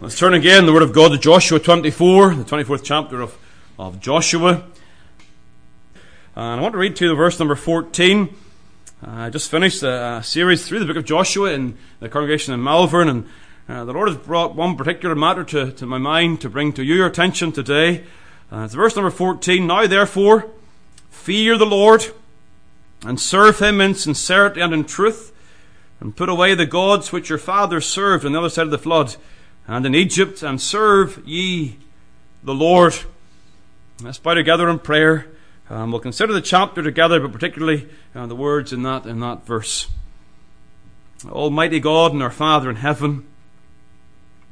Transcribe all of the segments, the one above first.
Let's turn again the Word of God to Joshua 24, the 24th chapter of, of Joshua. And I want to read to you the verse number 14. Uh, I just finished a, a, series through the book of Joshua in the congregation in Malvern, and uh, the Lord has brought one particular matter to, to my mind to bring to your attention today. Uh, it's verse number 14. Now therefore, fear the Lord, and serve him in sincerity and in truth, and put away the gods which your fathers served on the other side of the flood and in Egypt, and serve ye the Lord. Let's bow together in prayer. Um, we'll consider the chapter together, but particularly uh, the words in that in that verse. Almighty God and our Father in heaven,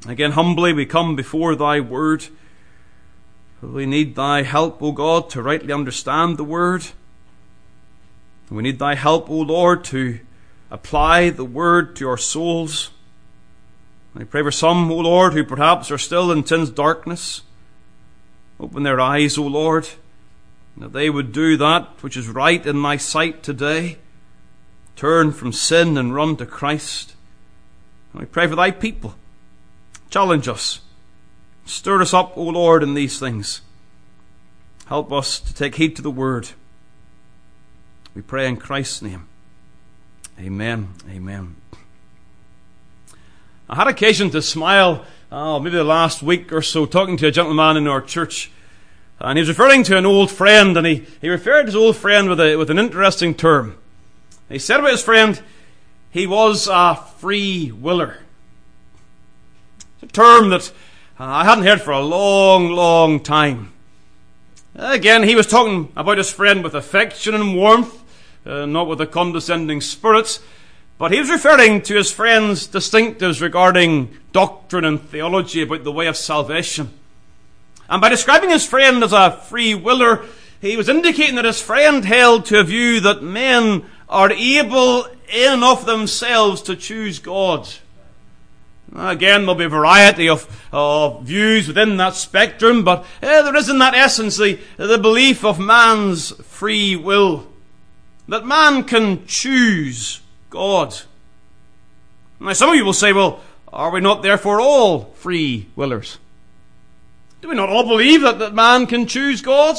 again humbly we come before Thy word. We need Thy help, O God, to rightly understand the word. We need Thy help, O Lord, to apply the word to our souls. I pray for some, O Lord, who perhaps are still in sin's darkness. Open their eyes, O Lord, that they would do that which is right in thy sight today. Turn from sin and run to Christ. And we pray for thy people. Challenge us. Stir us up, O Lord, in these things. Help us to take heed to the word. We pray in Christ's name. Amen. Amen. I had occasion to smile, oh, maybe the last week or so, talking to a gentleman in our church. And he was referring to an old friend, and he, he referred to his old friend with, a, with an interesting term. He said about his friend, he was a free willer. It's a term that uh, I hadn't heard for a long, long time. Again, he was talking about his friend with affection and warmth, uh, not with a condescending spirit. But he was referring to his friend's distinctives regarding doctrine and theology about the way of salvation. And by describing his friend as a free willer, he was indicating that his friend held to a view that men are able in and of themselves to choose God. Again, there'll be a variety of, of views within that spectrum, but uh, there is in that essence the, the belief of man's free will. That man can choose God. Now, some of you will say, well, are we not therefore all free willers? Do we not all believe that, that man can choose God?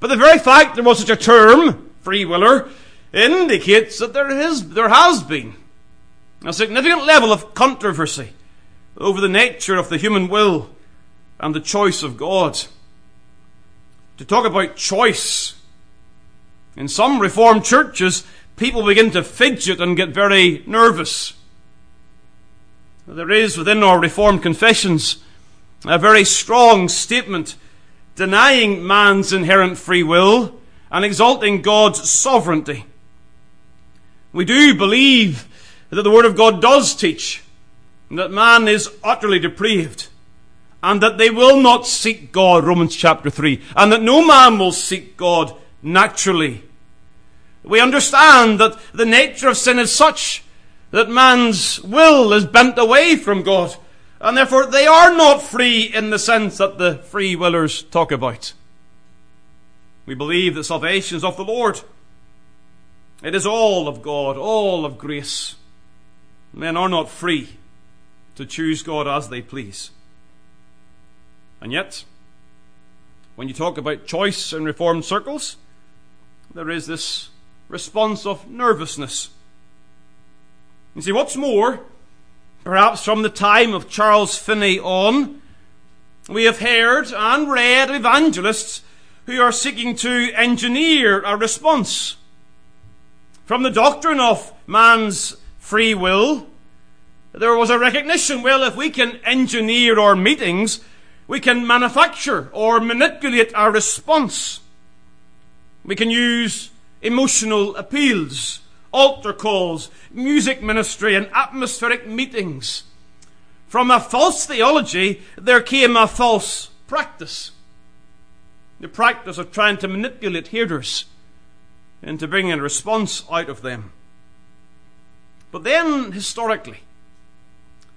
But the very fact there was such a term, free willer, indicates that there, is, there has been a significant level of controversy over the nature of the human will and the choice of God. To talk about choice, in some Reformed churches, people begin to fidget and get very nervous. There is within our Reformed confessions a very strong statement denying man's inherent free will and exalting God's sovereignty. We do believe that the Word of God does teach that man is utterly depraved and that they will not seek God, Romans chapter 3, and that no man will seek God naturally we understand that the nature of sin is such that man's will is bent away from God, and therefore they are not free in the sense that the free willers talk about. We believe that salvation is of the Lord. It is all of God, all of grace. Men are not free to choose God as they please. And yet, when you talk about choice in Reformed circles, there is this response of nervousness. You see, what's more, perhaps from the time of Charles Finney on, we have heard and read evangelists who are seeking to engineer a response. From the doctrine of man's free will, there was a recognition, well, if we can engineer our meetings, we can manufacture or manipulate our response. We can use emotional appeals, altar calls, music ministry, and atmospheric meetings. From a false theology, there came a false practice. The practice of trying to manipulate hearers into bringing a response out of them. But then, historically,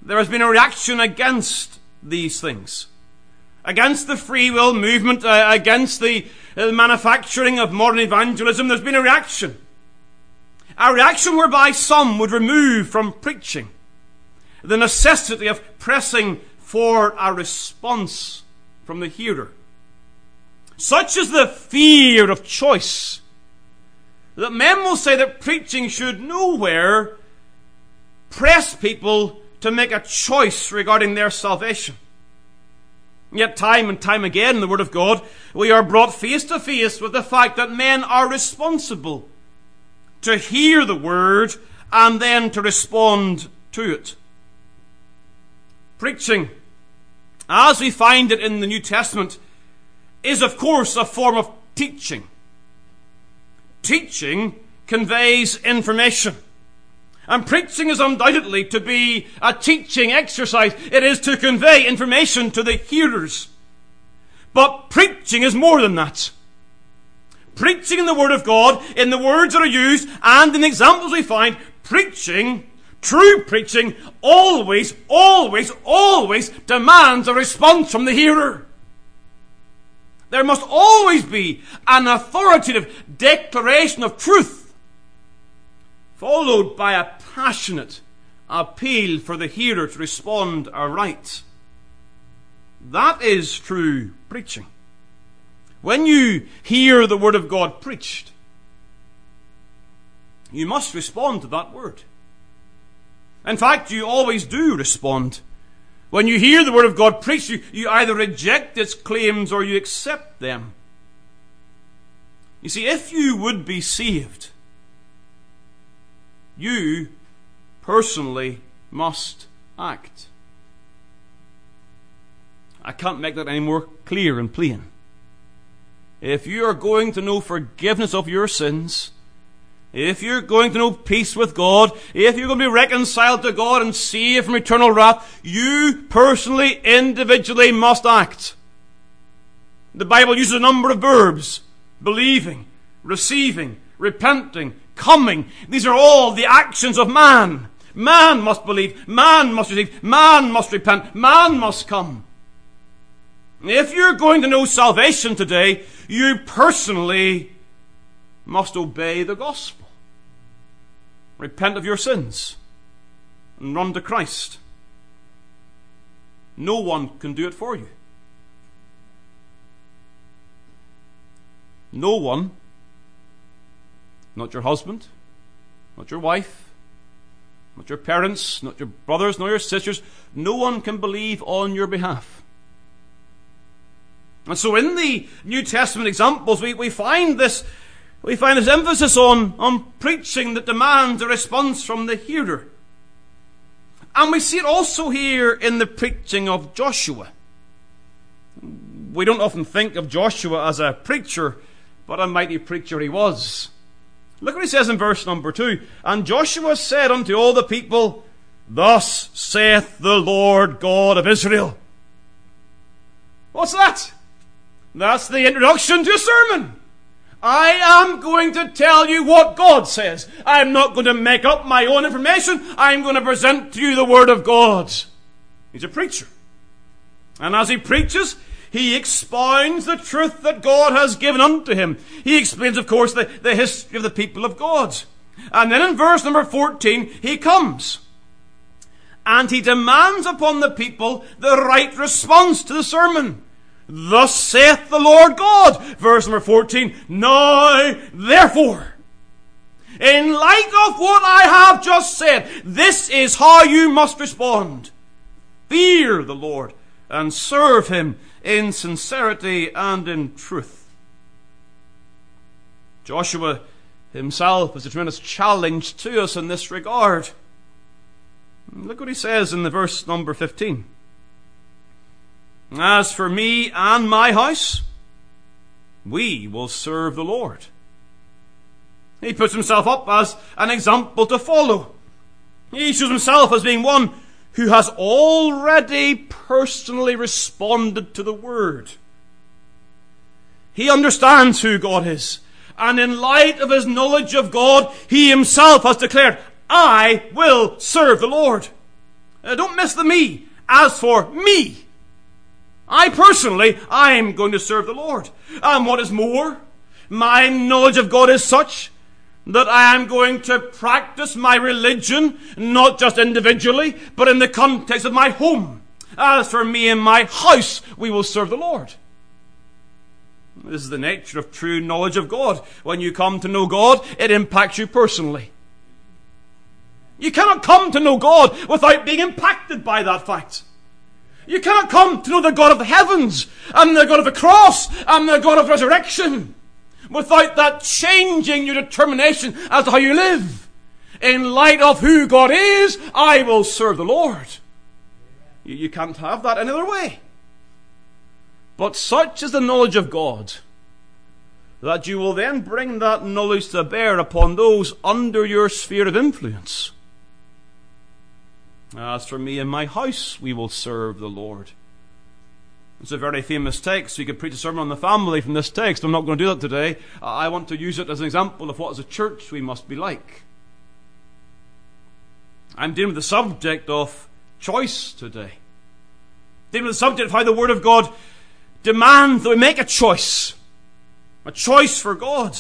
there has been a reaction against these things against the free will movement, uh, against the uh, manufacturing of modern evangelism, there's been a reaction. A reaction whereby some would remove from preaching the necessity of pressing for a response from the hearer. Such is the fear of choice that men will say that preaching should nowhere press people to make a choice regarding their salvation. Yet time and time again in the Word of God, we are brought face to face with the fact that men are responsible to hear the Word and then to respond to it. Preaching, as we find it in the New Testament, is of course a form of teaching. Teaching conveys information. And preaching is undoubtedly to be a teaching exercise. It is to convey information to the hearers. But preaching is more than that. Preaching in the Word of God, in the words that are used, and in the examples we find, preaching, true preaching, always, always, always demands a response from the hearer. There must always be an authoritative declaration of truth followed by a passionate appeal for the hearer to respond aright. That is true preaching. When you hear the Word of God preached, you must respond to that Word. In fact, you always do respond. When you hear the Word of God preached, you, you either reject its claims or you accept them. You see, if you would be saved, you personally must act. I can't make that any more clear and plain. If you are going to know forgiveness of your sins, if you're going to know peace with God, if you're going to be reconciled to God and saved from eternal wrath, you personally, individually must act. The Bible uses a number of verbs. Believing, receiving, repenting, coming. These are all the actions of man. Man must believe, man must receive, man must repent, man must come. If you're going to know salvation today, you personally must obey the gospel. Repent of your sins and run to Christ. No one can do it for you. No one not your husband, not your wife, not your parents, not your brothers, nor your sisters. No one can believe on your behalf. And so in the New Testament examples, we, we find this, we find this emphasis on, on preaching that demands a response from the hearer. And we see it also here in the preaching of Joshua. We don't often think of Joshua as a preacher, but a mighty preacher he was. Look what he says in verse number two. And Joshua said unto all the people, Thus saith the Lord God of Israel. What's that? That's the introduction to a sermon. I am going to tell you what God says. I'm not going to make up my own information. I'm going to present to you the Word of God. He's a preacher. And as he preaches, he expounds the truth that God has given unto him. He explains, of course, the, the history of the people of God. And then in verse number 14, he comes. And he demands upon the people the right response to the sermon. Thus saith the Lord God. Verse number 14. Now, therefore, in light of what I have just said, this is how you must respond. Fear the Lord and serve him in sincerity and in truth. Joshua himself is a tremendous challenge to us in this regard. Look what he says in the verse number 15. As for me and my house, we will serve the Lord. He puts himself up as an example to follow. He shows himself as being one who has already personally responded to the word. He understands who God is. And in light of his knowledge of God, he himself has declared, I will serve the Lord. Uh, don't miss the me. As for me, I personally, I am going to serve the Lord. And what is more, my knowledge of God is such that I am going to practice my religion, not just individually, but in the context of my home. As for me and my house, we will serve the Lord. This is the nature of true knowledge of God. When you come to know God, it impacts you personally. You cannot come to know God without being impacted by that fact. You cannot come to know the God of the heavens and the God of the cross and the God of resurrection without that changing your determination as to how you live. In light of who God is, I will serve the Lord. You, you can't have that any other way. But such is the knowledge of God that you will then bring that knowledge to bear upon those under your sphere of influence. As for me and my house, we will serve the Lord. It's a very famous text. We could preach a sermon on the family from this text. I'm not going to do that today. I want to use it as an example of what, as a church, we must be like. I'm dealing with the subject of choice today. Dealing with the subject of how the Word of God demands that we make a choice. A choice for God.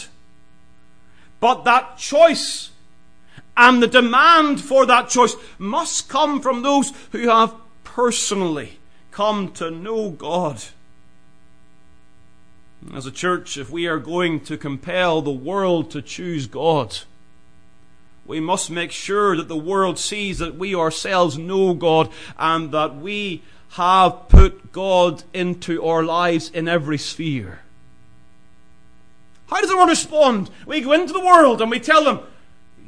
But that choice and the demand for that choice must come from those who have personally come to know God. As a church, if we are going to compel the world to choose God, we must make sure that the world sees that we ourselves know God and that we have put God into our lives in every sphere. How does the world respond? We go into the world and we tell them,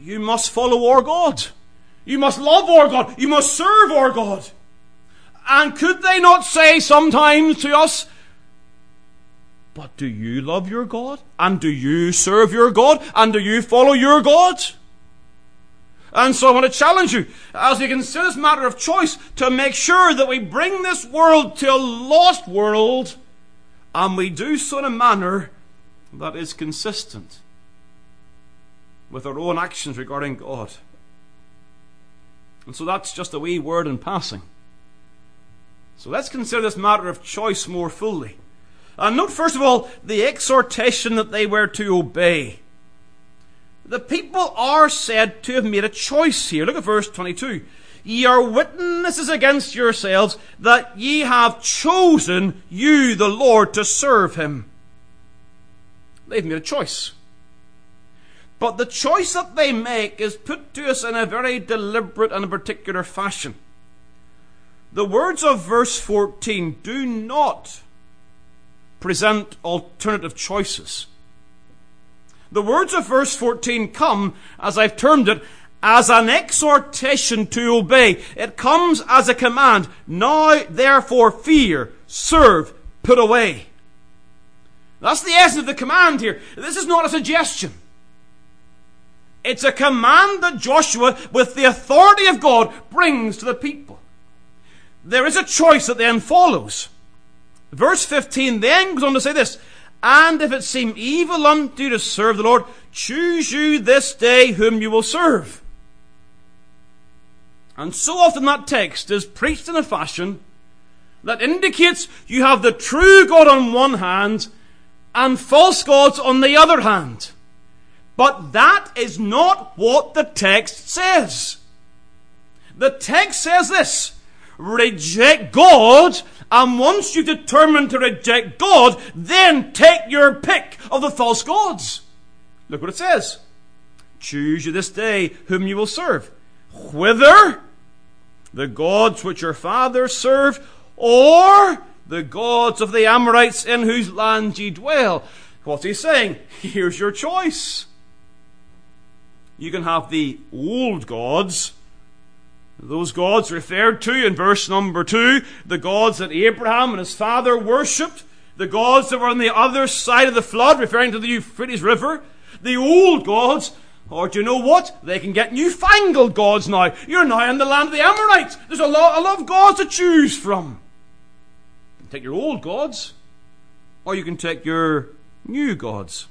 you must follow our God. You must love our God. You must serve our God. And could they not say sometimes to us, but do you love your God? And do you serve your God? And do you follow your God? And so I want to challenge you, as we consider this matter of choice, to make sure that we bring this world to a lost world, and we do so in a manner that is consistent with our own actions regarding God. And so that's just a wee word in passing. So let's consider this matter of choice more fully. And note, first of all, the exhortation that they were to obey. The people are said to have made a choice here. Look at verse 22. Ye are witnesses against yourselves that ye have chosen you, the Lord, to serve him. They've made a choice. But the choice that they make is put to us in a very deliberate and a particular fashion. The words of verse 14 do not present alternative choices. The words of verse 14 come, as I've termed it, as an exhortation to obey. It comes as a command. Now, therefore, fear, serve, put away. That's the essence of the command here. This is not a suggestion. It's a command that Joshua, with the authority of God, brings to the people. There is a choice that then follows. Verse 15 then goes on to say this, And if it seem evil unto you to serve the Lord, choose you this day whom you will serve. And so often that text is preached in a fashion that indicates you have the true God on one hand and false gods on the other hand. But that is not what the text says. The text says this reject God, and once you've determined to reject God, then take your pick of the false gods. Look what it says. Choose you this day whom you will serve. Whether the gods which your fathers served, or the gods of the Amorites in whose land ye dwell. What's he saying? Here's your choice. You can have the old gods, those gods referred to in verse number two, the gods that Abraham and his father worshipped, the gods that were on the other side of the flood, referring to the Euphrates River, the old gods, or do you know what? They can get newfangled gods now. You're now in the land of the Amorites. There's a lot, a lot of gods to choose from. You can take your old gods, or you can take your new gods.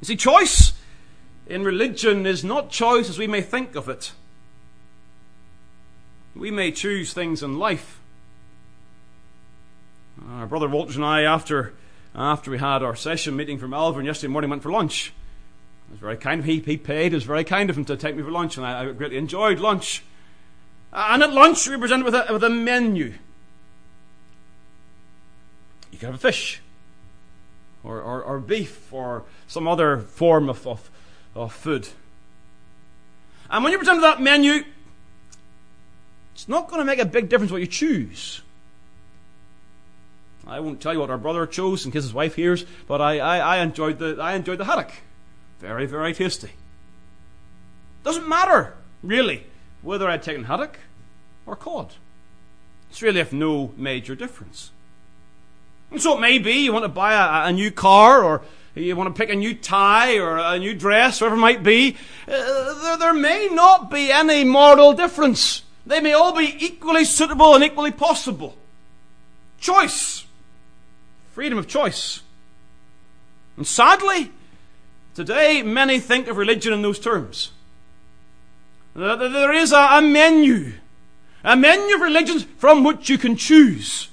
You see, choice in religion is not choice as we may think of it. We may choose things in life. Our brother Walter and I, after, after we had our session meeting from Malvern yesterday morning, went for lunch. It was very kind of him. He, he paid. It was very kind of him to take me for lunch, and I, I greatly enjoyed lunch. Uh, and at lunch, we presented with a, with a menu. You can have a fish, or, or, or beef, or some other form of, of, of food. And when you present that menu, it's not going to make a big difference what you choose. I won't tell you what our brother chose in case his wife hears, but I, I, I enjoyed the I enjoyed the haddock. Very, very tasty. Doesn't matter, really, whether I'd taken haddock or cod. It's really of no major difference. And so it may be you want to buy a, a new car or you want to pick a new tie or a new dress, whatever it might be. Uh, there, there may not be any mortal difference. They may all be equally suitable and equally possible. Choice. Freedom of choice. And sadly, today many think of religion in those terms. There is a, menu, a menu of religions from which you can choose.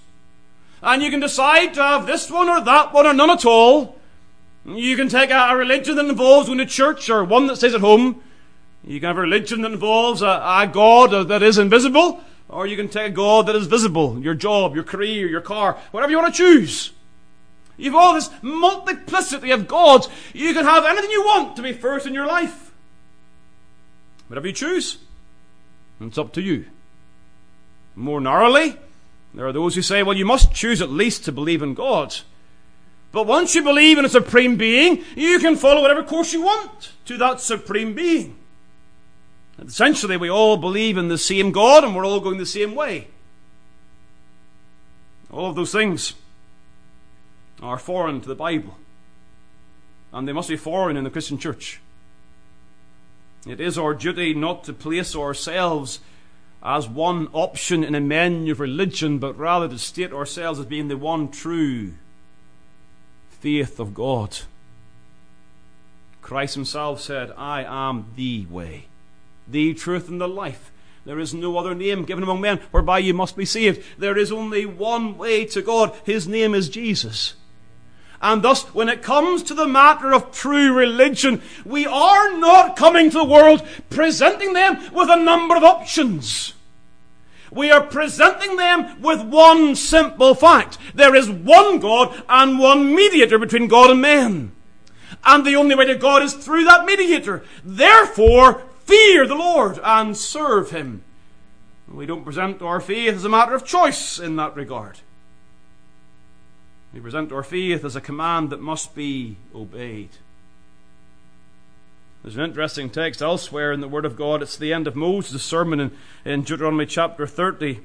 And you can decide to have this one or that one or none at all. You can take a, religion that involves going to church or one that stays at home. You can have a religion that involves a, a God that is invisible, or you can take a God that is visible. Your job, your career, your car, whatever you want to choose. You've all this multiplicity of gods. You can have anything you want to be first in your life. Whatever you choose, it's up to you. More narrowly, there are those who say, well, you must choose at least to believe in God. But once you believe in a supreme being, you can follow whatever course you want to that supreme being. Essentially, we all believe in the same God and we're all going the same way. All of those things are foreign to the Bible. And they must be foreign in the Christian church. It is our duty not to place ourselves as one option in a menu of religion, but rather to state ourselves as being the one true faith of God. Christ Himself said, I am the way, the truth, and the life. There is no other name given among men whereby you must be saved. There is only one way to God. His name is Jesus. And thus, when it comes to the matter of true religion, we are not coming to the world presenting them with a number of options. We are presenting them with one simple fact. There is one God and one mediator between God and man. And the only way to God is through that mediator. Therefore, fear the Lord and serve Him. We don't present our faith as a matter of choice in that regard. We present our faith as a command that must be obeyed. There's an interesting text elsewhere in the Word of God. It's the end of Moses' sermon in, in Deuteronomy chapter 30.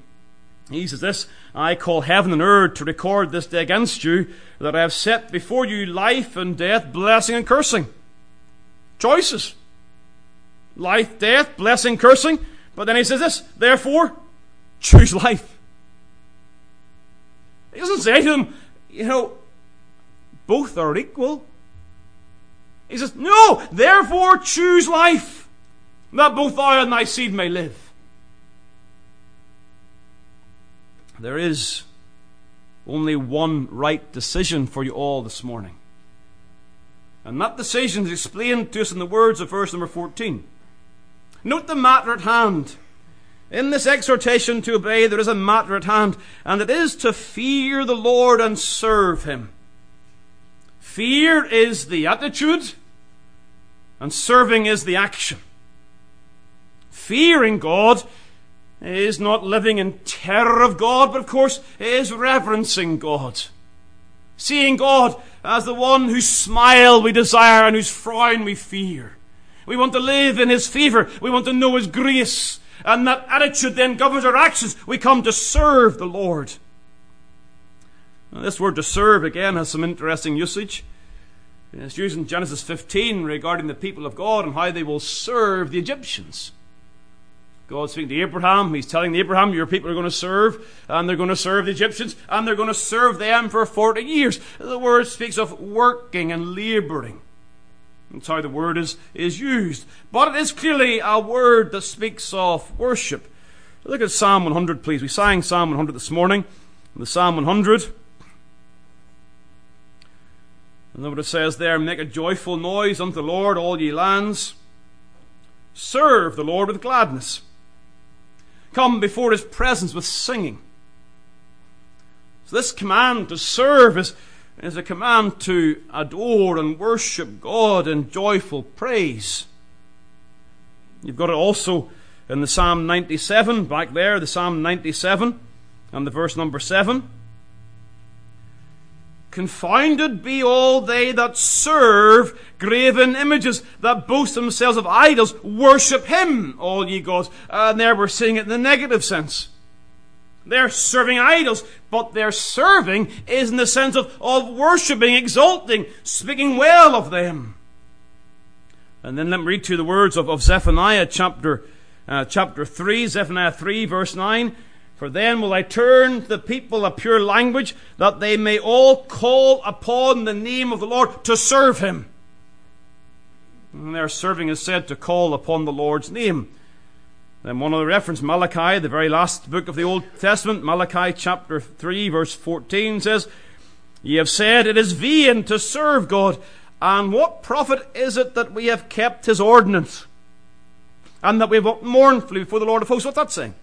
He says this I call heaven and earth to record this day against you, that I have set before you life and death, blessing and cursing. Choices. Life, death, blessing, cursing. But then he says this, therefore, choose life. He doesn't say to them, you know, both are equal. He says, No, therefore choose life, that both thou and thy seed may live. There is only one right decision for you all this morning. And that decision is explained to us in the words of verse number 14. Note the matter at hand. In this exhortation to obey, there is a matter at hand, and it is to fear the Lord and serve Him. Fear is the attitude, and serving is the action. Fearing God is not living in terror of God, but of course is reverencing God. Seeing God as the one whose smile we desire and whose frown we fear. We want to live in His favour. We want to know His grace. And that attitude then governs our actions. We come to serve the Lord. Now, this word to serve again has some interesting usage. It's used in Genesis 15 regarding the people of God and how they will serve the Egyptians. God speaking to Abraham, he's telling Abraham, your people are going to serve, and they're going to serve the Egyptians, and they're going to serve them for 40 years. The word speaks of working and laboring. That's how the word is, is used. But it is clearly a word that speaks of worship. Look at Psalm 100, please. We sang Psalm 100 this morning. The Psalm 100. And what it says there Make a joyful noise unto the Lord, all ye lands. Serve the Lord with gladness. come before his presence with singing. So this command to serve is, is a command to adore and worship God in joyful praise. You've got it also in the Psalm 97, back there, the Psalm 97, and the verse number 7. Confounded be all they that serve graven images, that boast themselves of idols. Worship him, all ye gods. And there we're seeing it in the negative sense. They're serving idols, but their serving is in the sense of, of worshipping, exalting, speaking well of them. And then let me read to you the words of, of Zephaniah chapter, uh, chapter 3, Zephaniah 3 verse 9. For then will I turn the people a pure language, that they may all call upon the name of the Lord to serve him. And their serving is said to call upon the Lord's name. Then one other reference, Malachi, the very last book of the Old Testament, Malachi chapter 3, verse 14 says, Ye have said, It is vain to serve God, and what profit is it that we have kept his ordinance? And that we have walked mournfully before the Lord of hosts? What's that saying?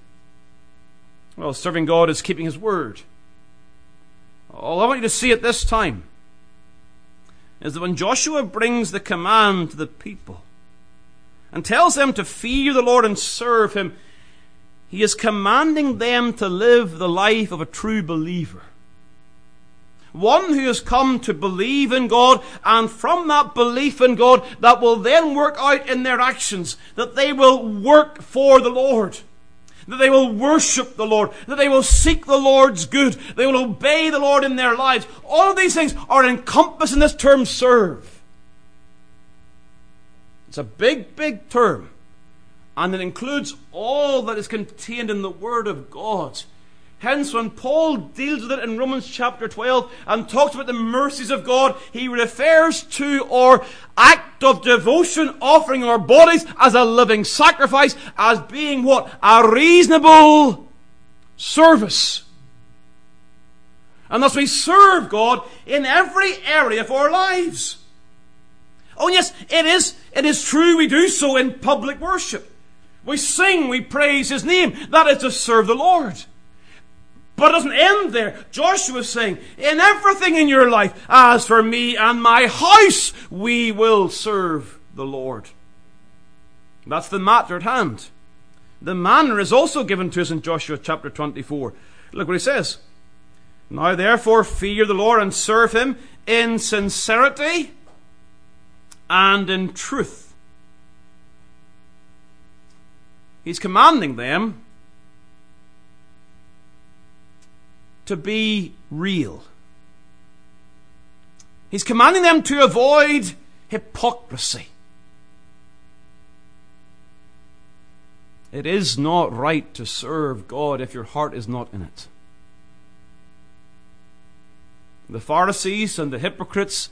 Well, serving God is keeping His word. All I want you to see at this time is that when Joshua brings the command to the people and tells them to fear the Lord and serve Him, he is commanding them to live the life of a true believer. One who has come to believe in God, and from that belief in God, that will then work out in their actions, that they will work for the Lord that they will worship the Lord, that they will seek the Lord's good, they will obey the Lord in their lives. All of these things are encompassed in this term serve. It's a big, big term, and it includes all that is contained in the Word of God. Hence, when Paul deals with it in Romans chapter 12 and talks about the mercies of God, he refers to our act of devotion, offering our bodies as a living sacrifice, as being what? A reasonable service. And thus we serve God in every area of our lives. Oh yes, it is, it is true we do so in public worship. We sing, we praise His name. That is to serve the Lord. But it doesn't end there. Joshua is saying, in everything in your life, as for me and my house, we will serve the Lord. That's the matter at hand. The manner is also given to us in Joshua chapter 24. Look what he says. Now therefore fear the Lord and serve him in sincerity and in truth. He's commanding them to be real. He's commanding them to avoid hypocrisy. It is not right to serve God if your heart is not in it. The Pharisees and the hypocrites,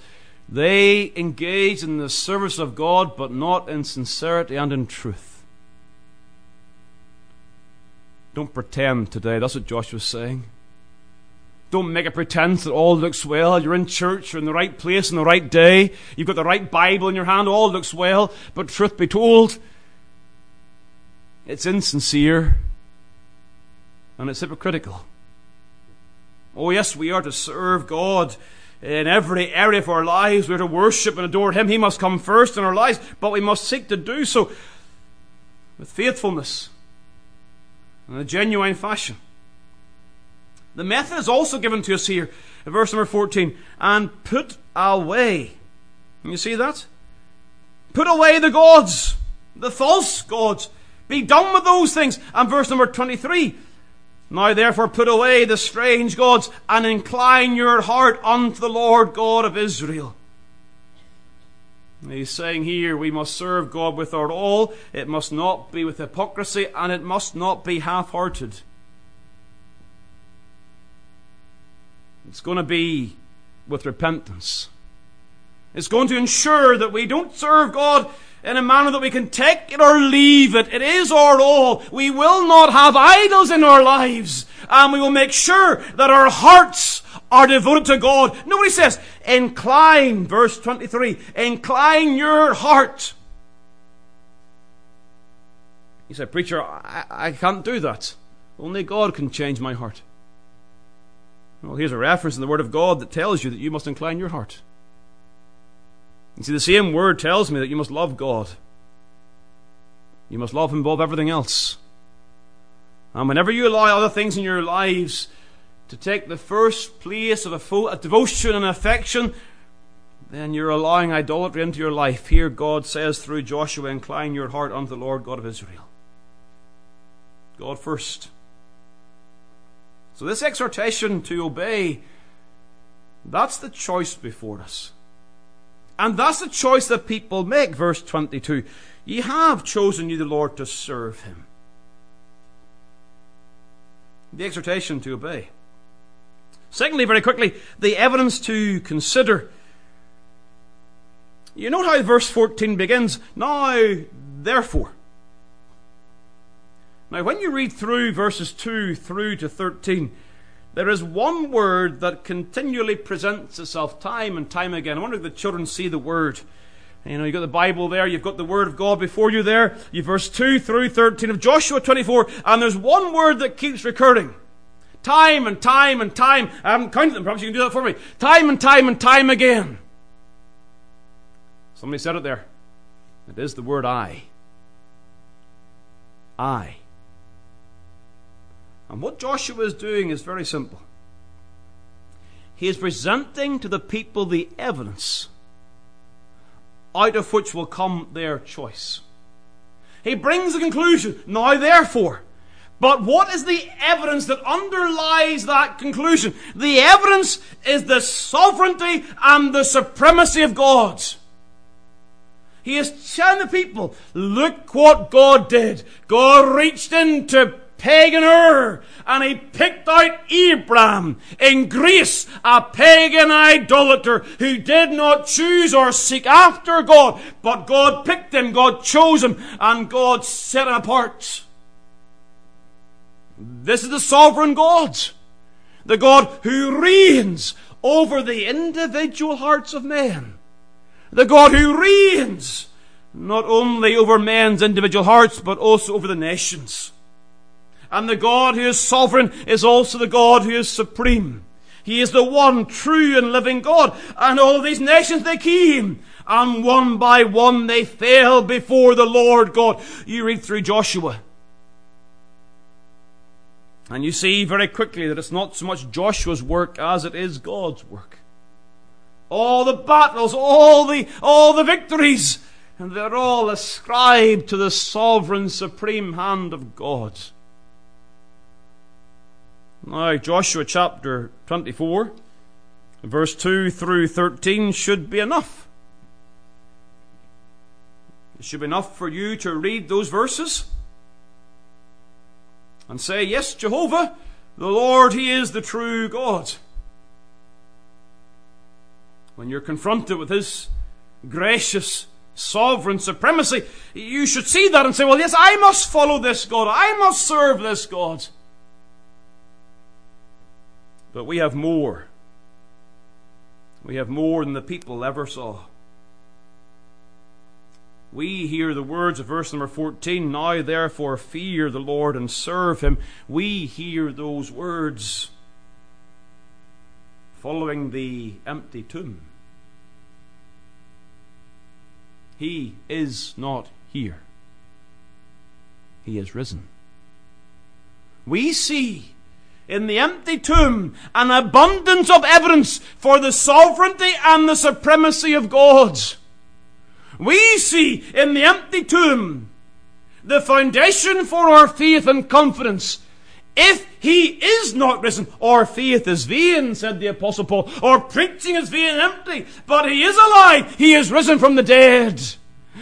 they engage in the service of God, but not in sincerity and in truth. Don't pretend today. That's what Joshua's saying. Don't make a pretense that all looks well. You're in church, you're in the right place on the right day, you've got the right Bible in your hand, all looks well. But truth be told, it's insincere and it's hypocritical. Oh, yes, we are to serve God in every area of our lives. We're to worship and adore Him. He must come first in our lives, but we must seek to do so with faithfulness in a genuine fashion. The method is also given to us here in verse number 14. And put away. You see that? Put away the gods, the false gods. Be done with those things. And verse number 23. Now therefore put away the strange gods and incline your heart unto the Lord God of Israel. He's saying here we must serve God with our all. It must not be with hypocrisy and it must not be half hearted. It's going to be with repentance. It's going to ensure that we don't serve God in a manner that we can take it or leave it. It is our all. We will not have idols in our lives. And we will make sure that our hearts are devoted to God. Nobody says, incline, verse 23, incline your heart. You say, Preacher, I, I can't do that. Only God can change my heart. Well, here's a reference in the Word of God that tells you that you must incline your heart. You see, the same Word tells me that you must love God. You must love Him above everything else. And whenever you allow other things in your lives to take the first place of a, full, a devotion and affection, then you're allowing idolatry into your life. Here, God says through Joshua, Incline your heart unto the Lord God of Israel. God first. So, this exhortation to obey, that's the choice before us. And that's the choice that people make. Verse 22 Ye have chosen you the Lord to serve him. The exhortation to obey. Secondly, very quickly, the evidence to consider. You note how verse 14 begins, Now, therefore. Now, when you read through verses 2 through to 13, there is one word that continually presents itself time and time again. I wonder if the children see the word. You know, you've got the Bible there, you've got the Word of God before you there, you've verse 2 through 13 of Joshua 24, and there's one word that keeps recurring. Time and time and time. Um, I haven't counted them, perhaps you can do that for me. Time and time and time again. Somebody said it there. It is the word I. I. And what Joshua is doing is very simple. He is presenting to the people the evidence out of which will come their choice. He brings the conclusion, now therefore. But what is the evidence that underlies that conclusion? The evidence is the sovereignty and the supremacy of God. He is telling the people, look what God did. God reached into pagan Ur, and he picked out Abraham in Greece, a pagan idolater who did not choose or seek after God, but God picked him, God chose him, and God set him apart. This is the sovereign God, the God who reigns over the individual hearts of men, the God who reigns not only over men's individual hearts, but also over the nations. And the God who is sovereign is also the God who is supreme. He is the one true and living God. And all of these nations they came. And one by one they fell before the Lord God. You read through Joshua. And you see very quickly that it's not so much Joshua's work as it is God's work. All the battles, all the, all the victories, and they're all ascribed to the sovereign supreme hand of God. Now, Joshua chapter 24, verse 2 through 13 should be enough. It should be enough for you to read those verses and say, Yes, Jehovah, the Lord, He is the true God. When you're confronted with His gracious, sovereign supremacy, you should see that and say, Well, yes, I must follow this God. I must serve this God. But we have more. We have more than the people ever saw. We hear the words of verse number 14 Now therefore fear the Lord and serve him. We hear those words following the empty tomb. He is not here, he is risen. We see in the empty tomb an abundance of evidence for the sovereignty and the supremacy of God. We see in the empty tomb the foundation for our faith and confidence. If he is not risen, our faith is vain, said the Apostle Paul. Our preaching is vain and empty, but he is alive. He is risen from the dead.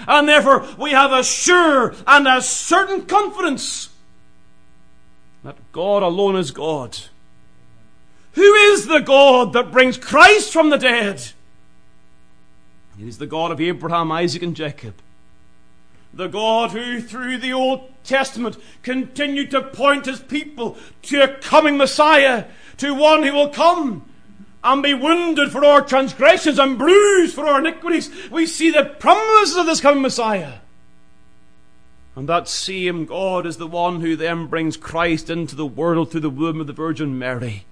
And therefore we have a sure and a certain confidence that God alone is God. Who is the God that brings Christ from the dead? It is the God of Abraham, Isaac, and Jacob. The God who, through the Old Testament, continued to point his people to a coming Messiah, to one who will come and be wounded for our transgressions and bruised for our iniquities. We see the promises of this coming Messiah. And that same God is the one who then brings Christ into the world through the womb of the Virgin Mary.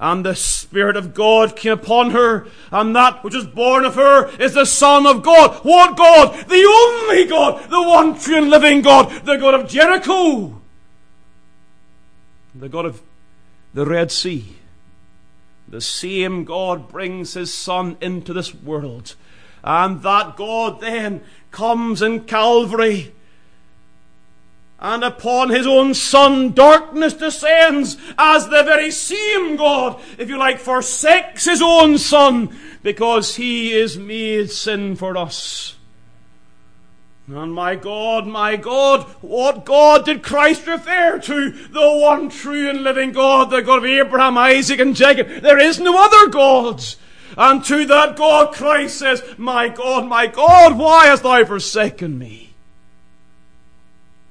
And the Spirit of God came upon her, and that which is born of her is the Son of God. What God? The only God, the one true and living God, the God of Jericho, the God of the Red Sea. The same God brings his Son into this world. And that God then comes in Calvary and upon his own son darkness descends as the very same God, if you like, forsakes his own son because he is made sin for us. And my God, my God, what God did Christ refer to? The one true and living God, the God of Abraham, Isaac, and Jacob. There is no other gods. And to that God Christ says, My God, my God, why hast thou forsaken me?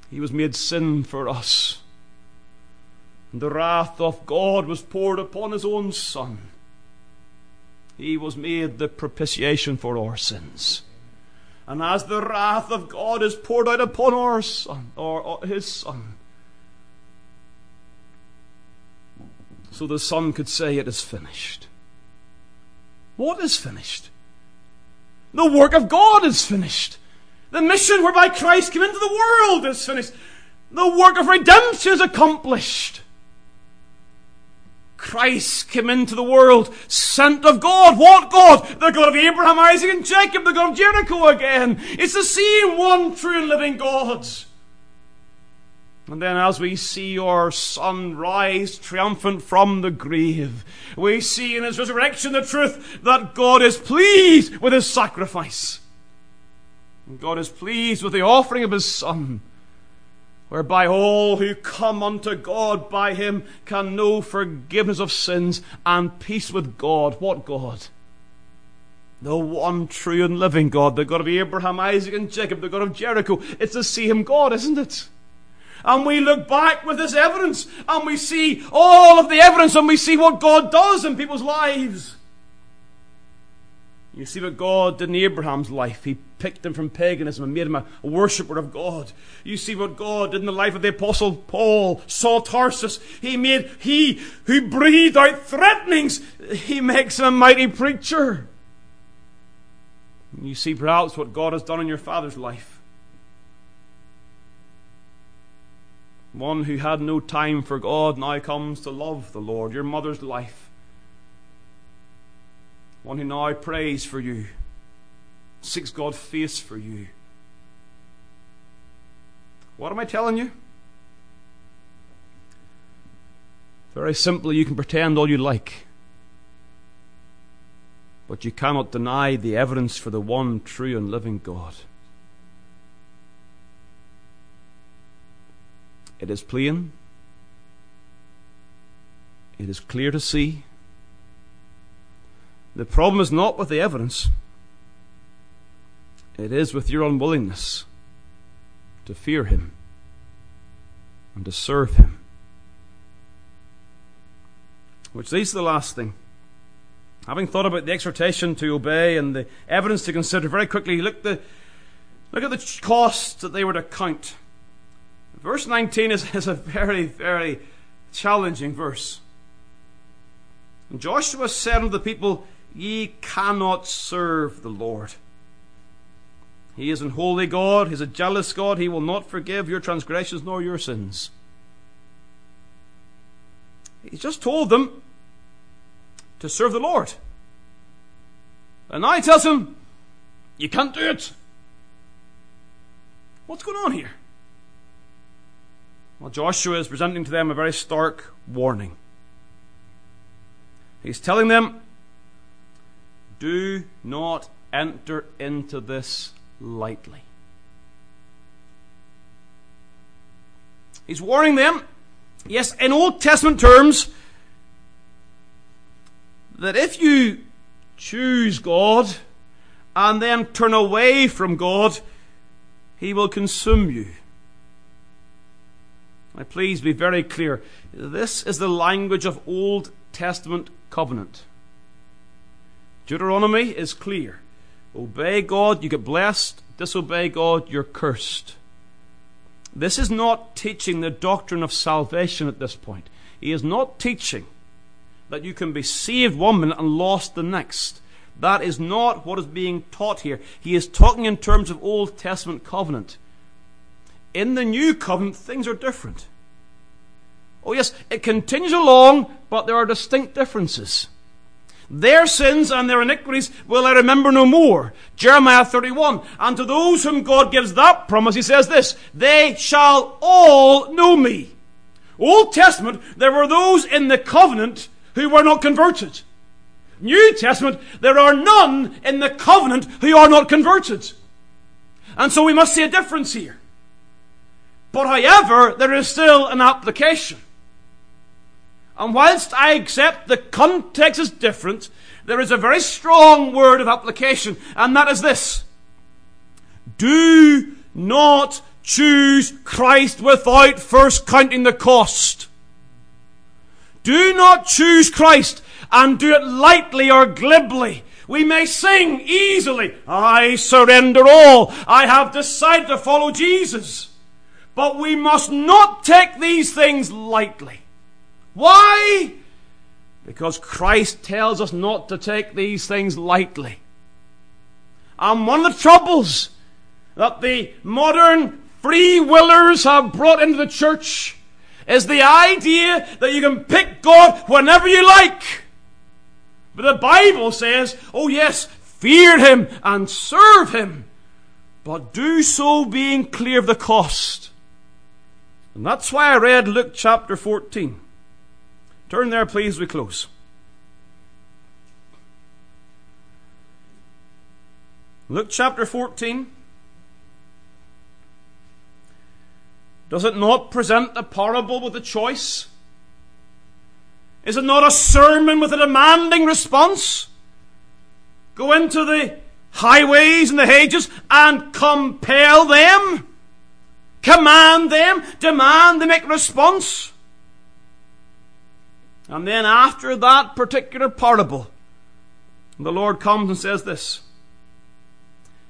He was made sin for us. And the wrath of God was poured upon his own Son. He was made the propitiation for our sins. And as the wrath of God is poured out upon our Son, or, his Son, so the Son could say, It is finished. What is finished? The work of God is finished. The mission whereby Christ came into the world is finished. The work of redemption is accomplished. Christ came into the world, sent of God. What God? The God of Abraham, Isaac, and Jacob, the God of Jericho again. It's the same one true and living God. And then, as we see our Son rise triumphant from the grave, we see in his resurrection the truth that God is pleased with his sacrifice. God is pleased with the offering of His Son, whereby all who come unto God by Him can know forgiveness of sins and peace with God. What God? The one true and living God, the God of Abraham, Isaac, and Jacob, the God of Jericho. It's the same God, isn't it? And we look back with this evidence and we see all of the evidence and we see what God does in people's lives. You see what God did in Abraham's life. He picked him from paganism and made him a worshipper of God. You see what God did in the life of the apostle Paul, Saul Tarsus. He made, he who breathed out threatenings, he makes him a mighty preacher. You see perhaps what God has done in your father's life. One who had no time for God now comes to love the Lord. Your mother's life one who now prays for you, seeks God's face for you. What am I telling you? Very simply, you can pretend all you like, but you cannot deny the evidence for the one true and living God. It is plain, it is clear to see. The problem is not with the evidence, it is with your unwillingness to fear Him and to serve Him. Which leads to the last thing. Having thought about the exhortation to obey and the evidence to consider, very quickly look, the, look at the costs that they were to count. Verse 19 is, is a very, very challenging verse. And Joshua said unto the people, Ye cannot serve the Lord. He is an holy God, He is a jealous God, He will not forgive your transgressions nor your sins. He's just told them to serve the Lord. And I tells them, You can't do it. What's going on here? Well, Joshua is presenting to them a very stark warning. He's telling them do not enter into this lightly. He's warning them, yes, in Old Testament terms, that if you choose God and then turn away from God, He will consume you. Now, please be very clear. This is the language of Old Testament covenant. Deuteronomy is clear. Obey God, you get blessed. Disobey God, you're cursed. This is not teaching the doctrine of salvation at this point. He is not teaching that you can be saved one minute and lost the next. That is not what is being taught here. He is talking in terms of Old Testament covenant. In the New Covenant, things are different. Oh, yes, it continues along, but there are distinct differences. Their sins and their iniquities will I remember no more. Jeremiah 31. And to those whom God gives that promise, he says this, they shall all know me. Old Testament, there were those in the covenant who were not converted. New Testament, there are none in the covenant who are not converted. And so we must see a difference here. But however, there is still an application. And whilst I accept the context is different, there is a very strong word of application, and that is this. Do not choose Christ without first counting the cost. Do not choose Christ and do it lightly or glibly. We may sing easily, I surrender all. I have decided to follow Jesus. But we must not take these things lightly. Why? Because Christ tells us not to take these things lightly. And one of the troubles that the modern free willers have brought into the church is the idea that you can pick God whenever you like. But the Bible says, oh yes, fear Him and serve Him, but do so being clear of the cost. And that's why I read Luke chapter 14. Turn there, please, we close. Luke chapter 14. Does it not present a parable with a choice? Is it not a sermon with a demanding response? Go into the highways and the hedges and compel them, command them, demand they make response. And then after that particular parable, the Lord comes and says this.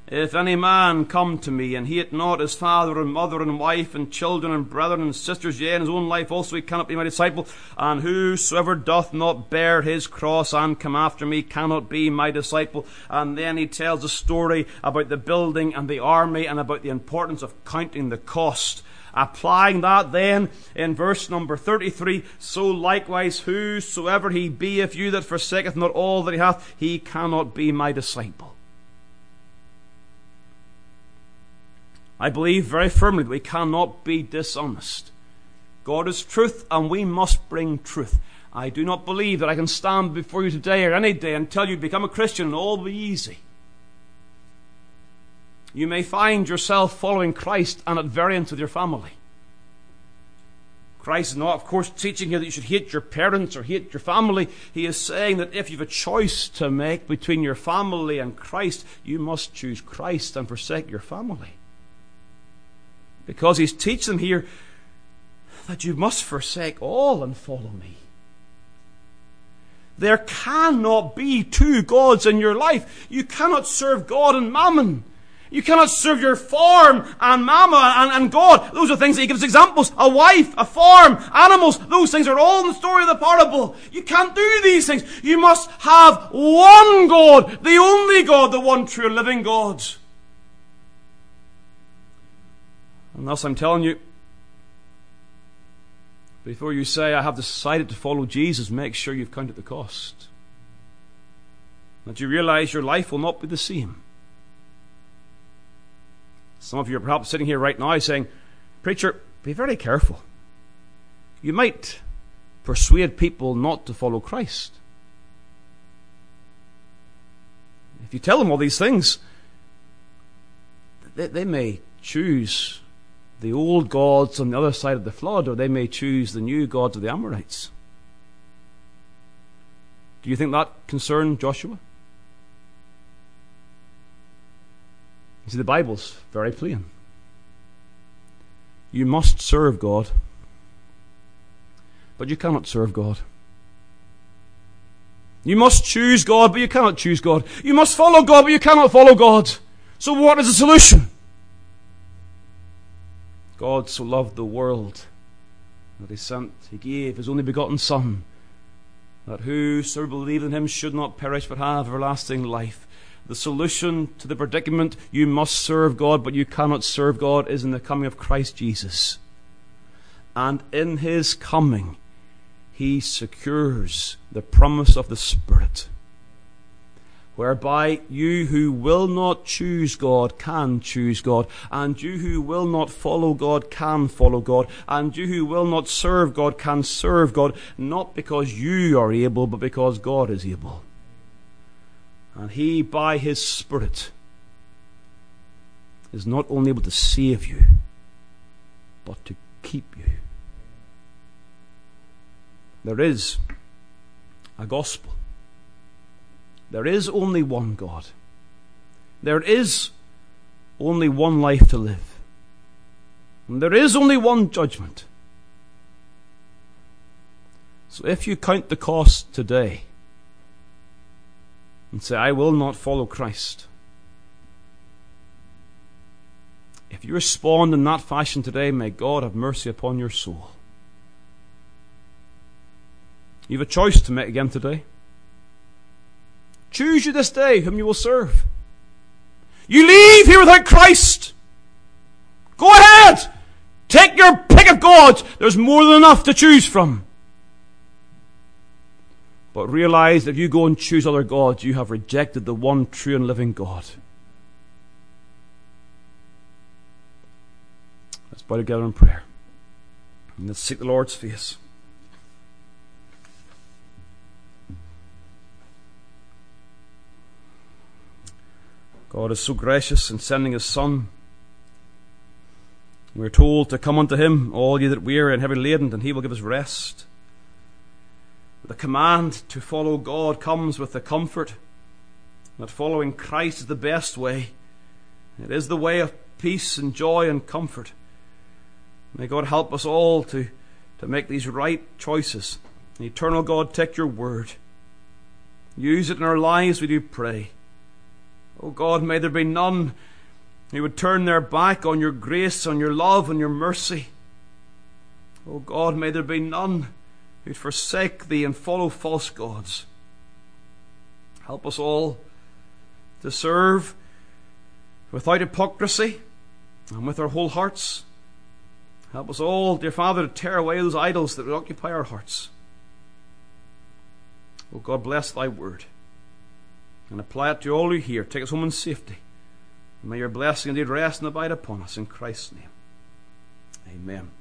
If any man come to me and hate not his father and mother and wife and children and brethren and sisters, yea, and his own life also, he cannot be my disciple. And whosoever doth not bear his cross and come after me cannot be my disciple. And then he tells a story about the building and the army and about the importance of counting the cost. Applying that then in verse number 33, so likewise whosoever he be of you that forsaketh not all that he hath, he cannot be my disciple. I believe very firmly that we cannot be dishonest. God is truth and we must bring truth. I do not believe that I can stand before you today or any day and tell you become a Christian and all will be easy you may find yourself following Christ and at variance with your family. Christ is not, of course, teaching you that you should hate your parents or hate your family. He is saying that if you have a choice to make between your family and Christ, you must choose Christ and forsake your family. Because he's teaching them here that you must forsake all and follow me. There cannot be two gods in your life. You cannot serve God and mammon. You cannot serve your farm and mama and, and God. Those are things that he gives examples. A wife, a farm, animals. Those things are all in the story of the parable. You can't do these things. You must have one God, the only God, the one true living God. Thus I'm telling you, before you say, I have decided to follow Jesus, make sure you've counted the cost. That you realize your life will not be the same. Some of you are perhaps sitting here right now saying, Preacher, be very careful. You might persuade people not to follow Christ. If you tell them all these things, they, they may choose the old gods on the other side of the flood, or they may choose the new gods of the Amorites. Do you think that concerned Joshua? You see, the Bible's very plain. You must serve God, but you cannot serve God. You must choose God, but you cannot choose God. You must follow God, but you cannot follow God. So what is the solution? God so loved the world that he sent, he gave his only begotten Son, that whosoever believed in him should not perish but have everlasting life. The solution to the predicament you must serve God, but you cannot serve God is in the coming of Christ Jesus. And in his coming, he secures the promise of the Spirit whereby you who will not choose God can choose God, and you who will not follow God can follow God, and you who will not serve God can serve God, not because you are able, but because God is able. And He, by His Spirit, is not only able to save you, but to keep you. There is a gospel there is only one God. There is only one life to live. And there is only one judgment. So if you count the cost today and say, I will not follow Christ, if you respond in that fashion today, may God have mercy upon your soul. You have a choice to make again today. Choose you this day whom you will serve. You leave here without Christ. Go ahead. Take your pick of gods. There's more than enough to choose from. But realize that if you go and choose other gods, you have rejected the one true and living God. Let's bow together in prayer. And let's seek the Lord's face. God is so gracious in sending His Son. We're told to come unto Him, all ye that weary and heavy laden, and He will give us rest. The command to follow God comes with the comfort that following Christ is the best way. It is the way of peace and joy and comfort. May God help us all to, to make these right choices. Eternal God, take your word. Use it in our lives, we do pray. Oh God, may there be none who would turn their back on your grace, on your love, on your mercy. Oh God, may there be none who'd forsake thee and follow false gods. Help us all to serve without hypocrisy and with our whole hearts. Help us all, dear Father, to tear away those idols that would occupy our hearts. Oh God, bless thy word and apply it to all who hear. Take us home in safety. may your blessing indeed rest and abide upon us in Christ's name. Amen.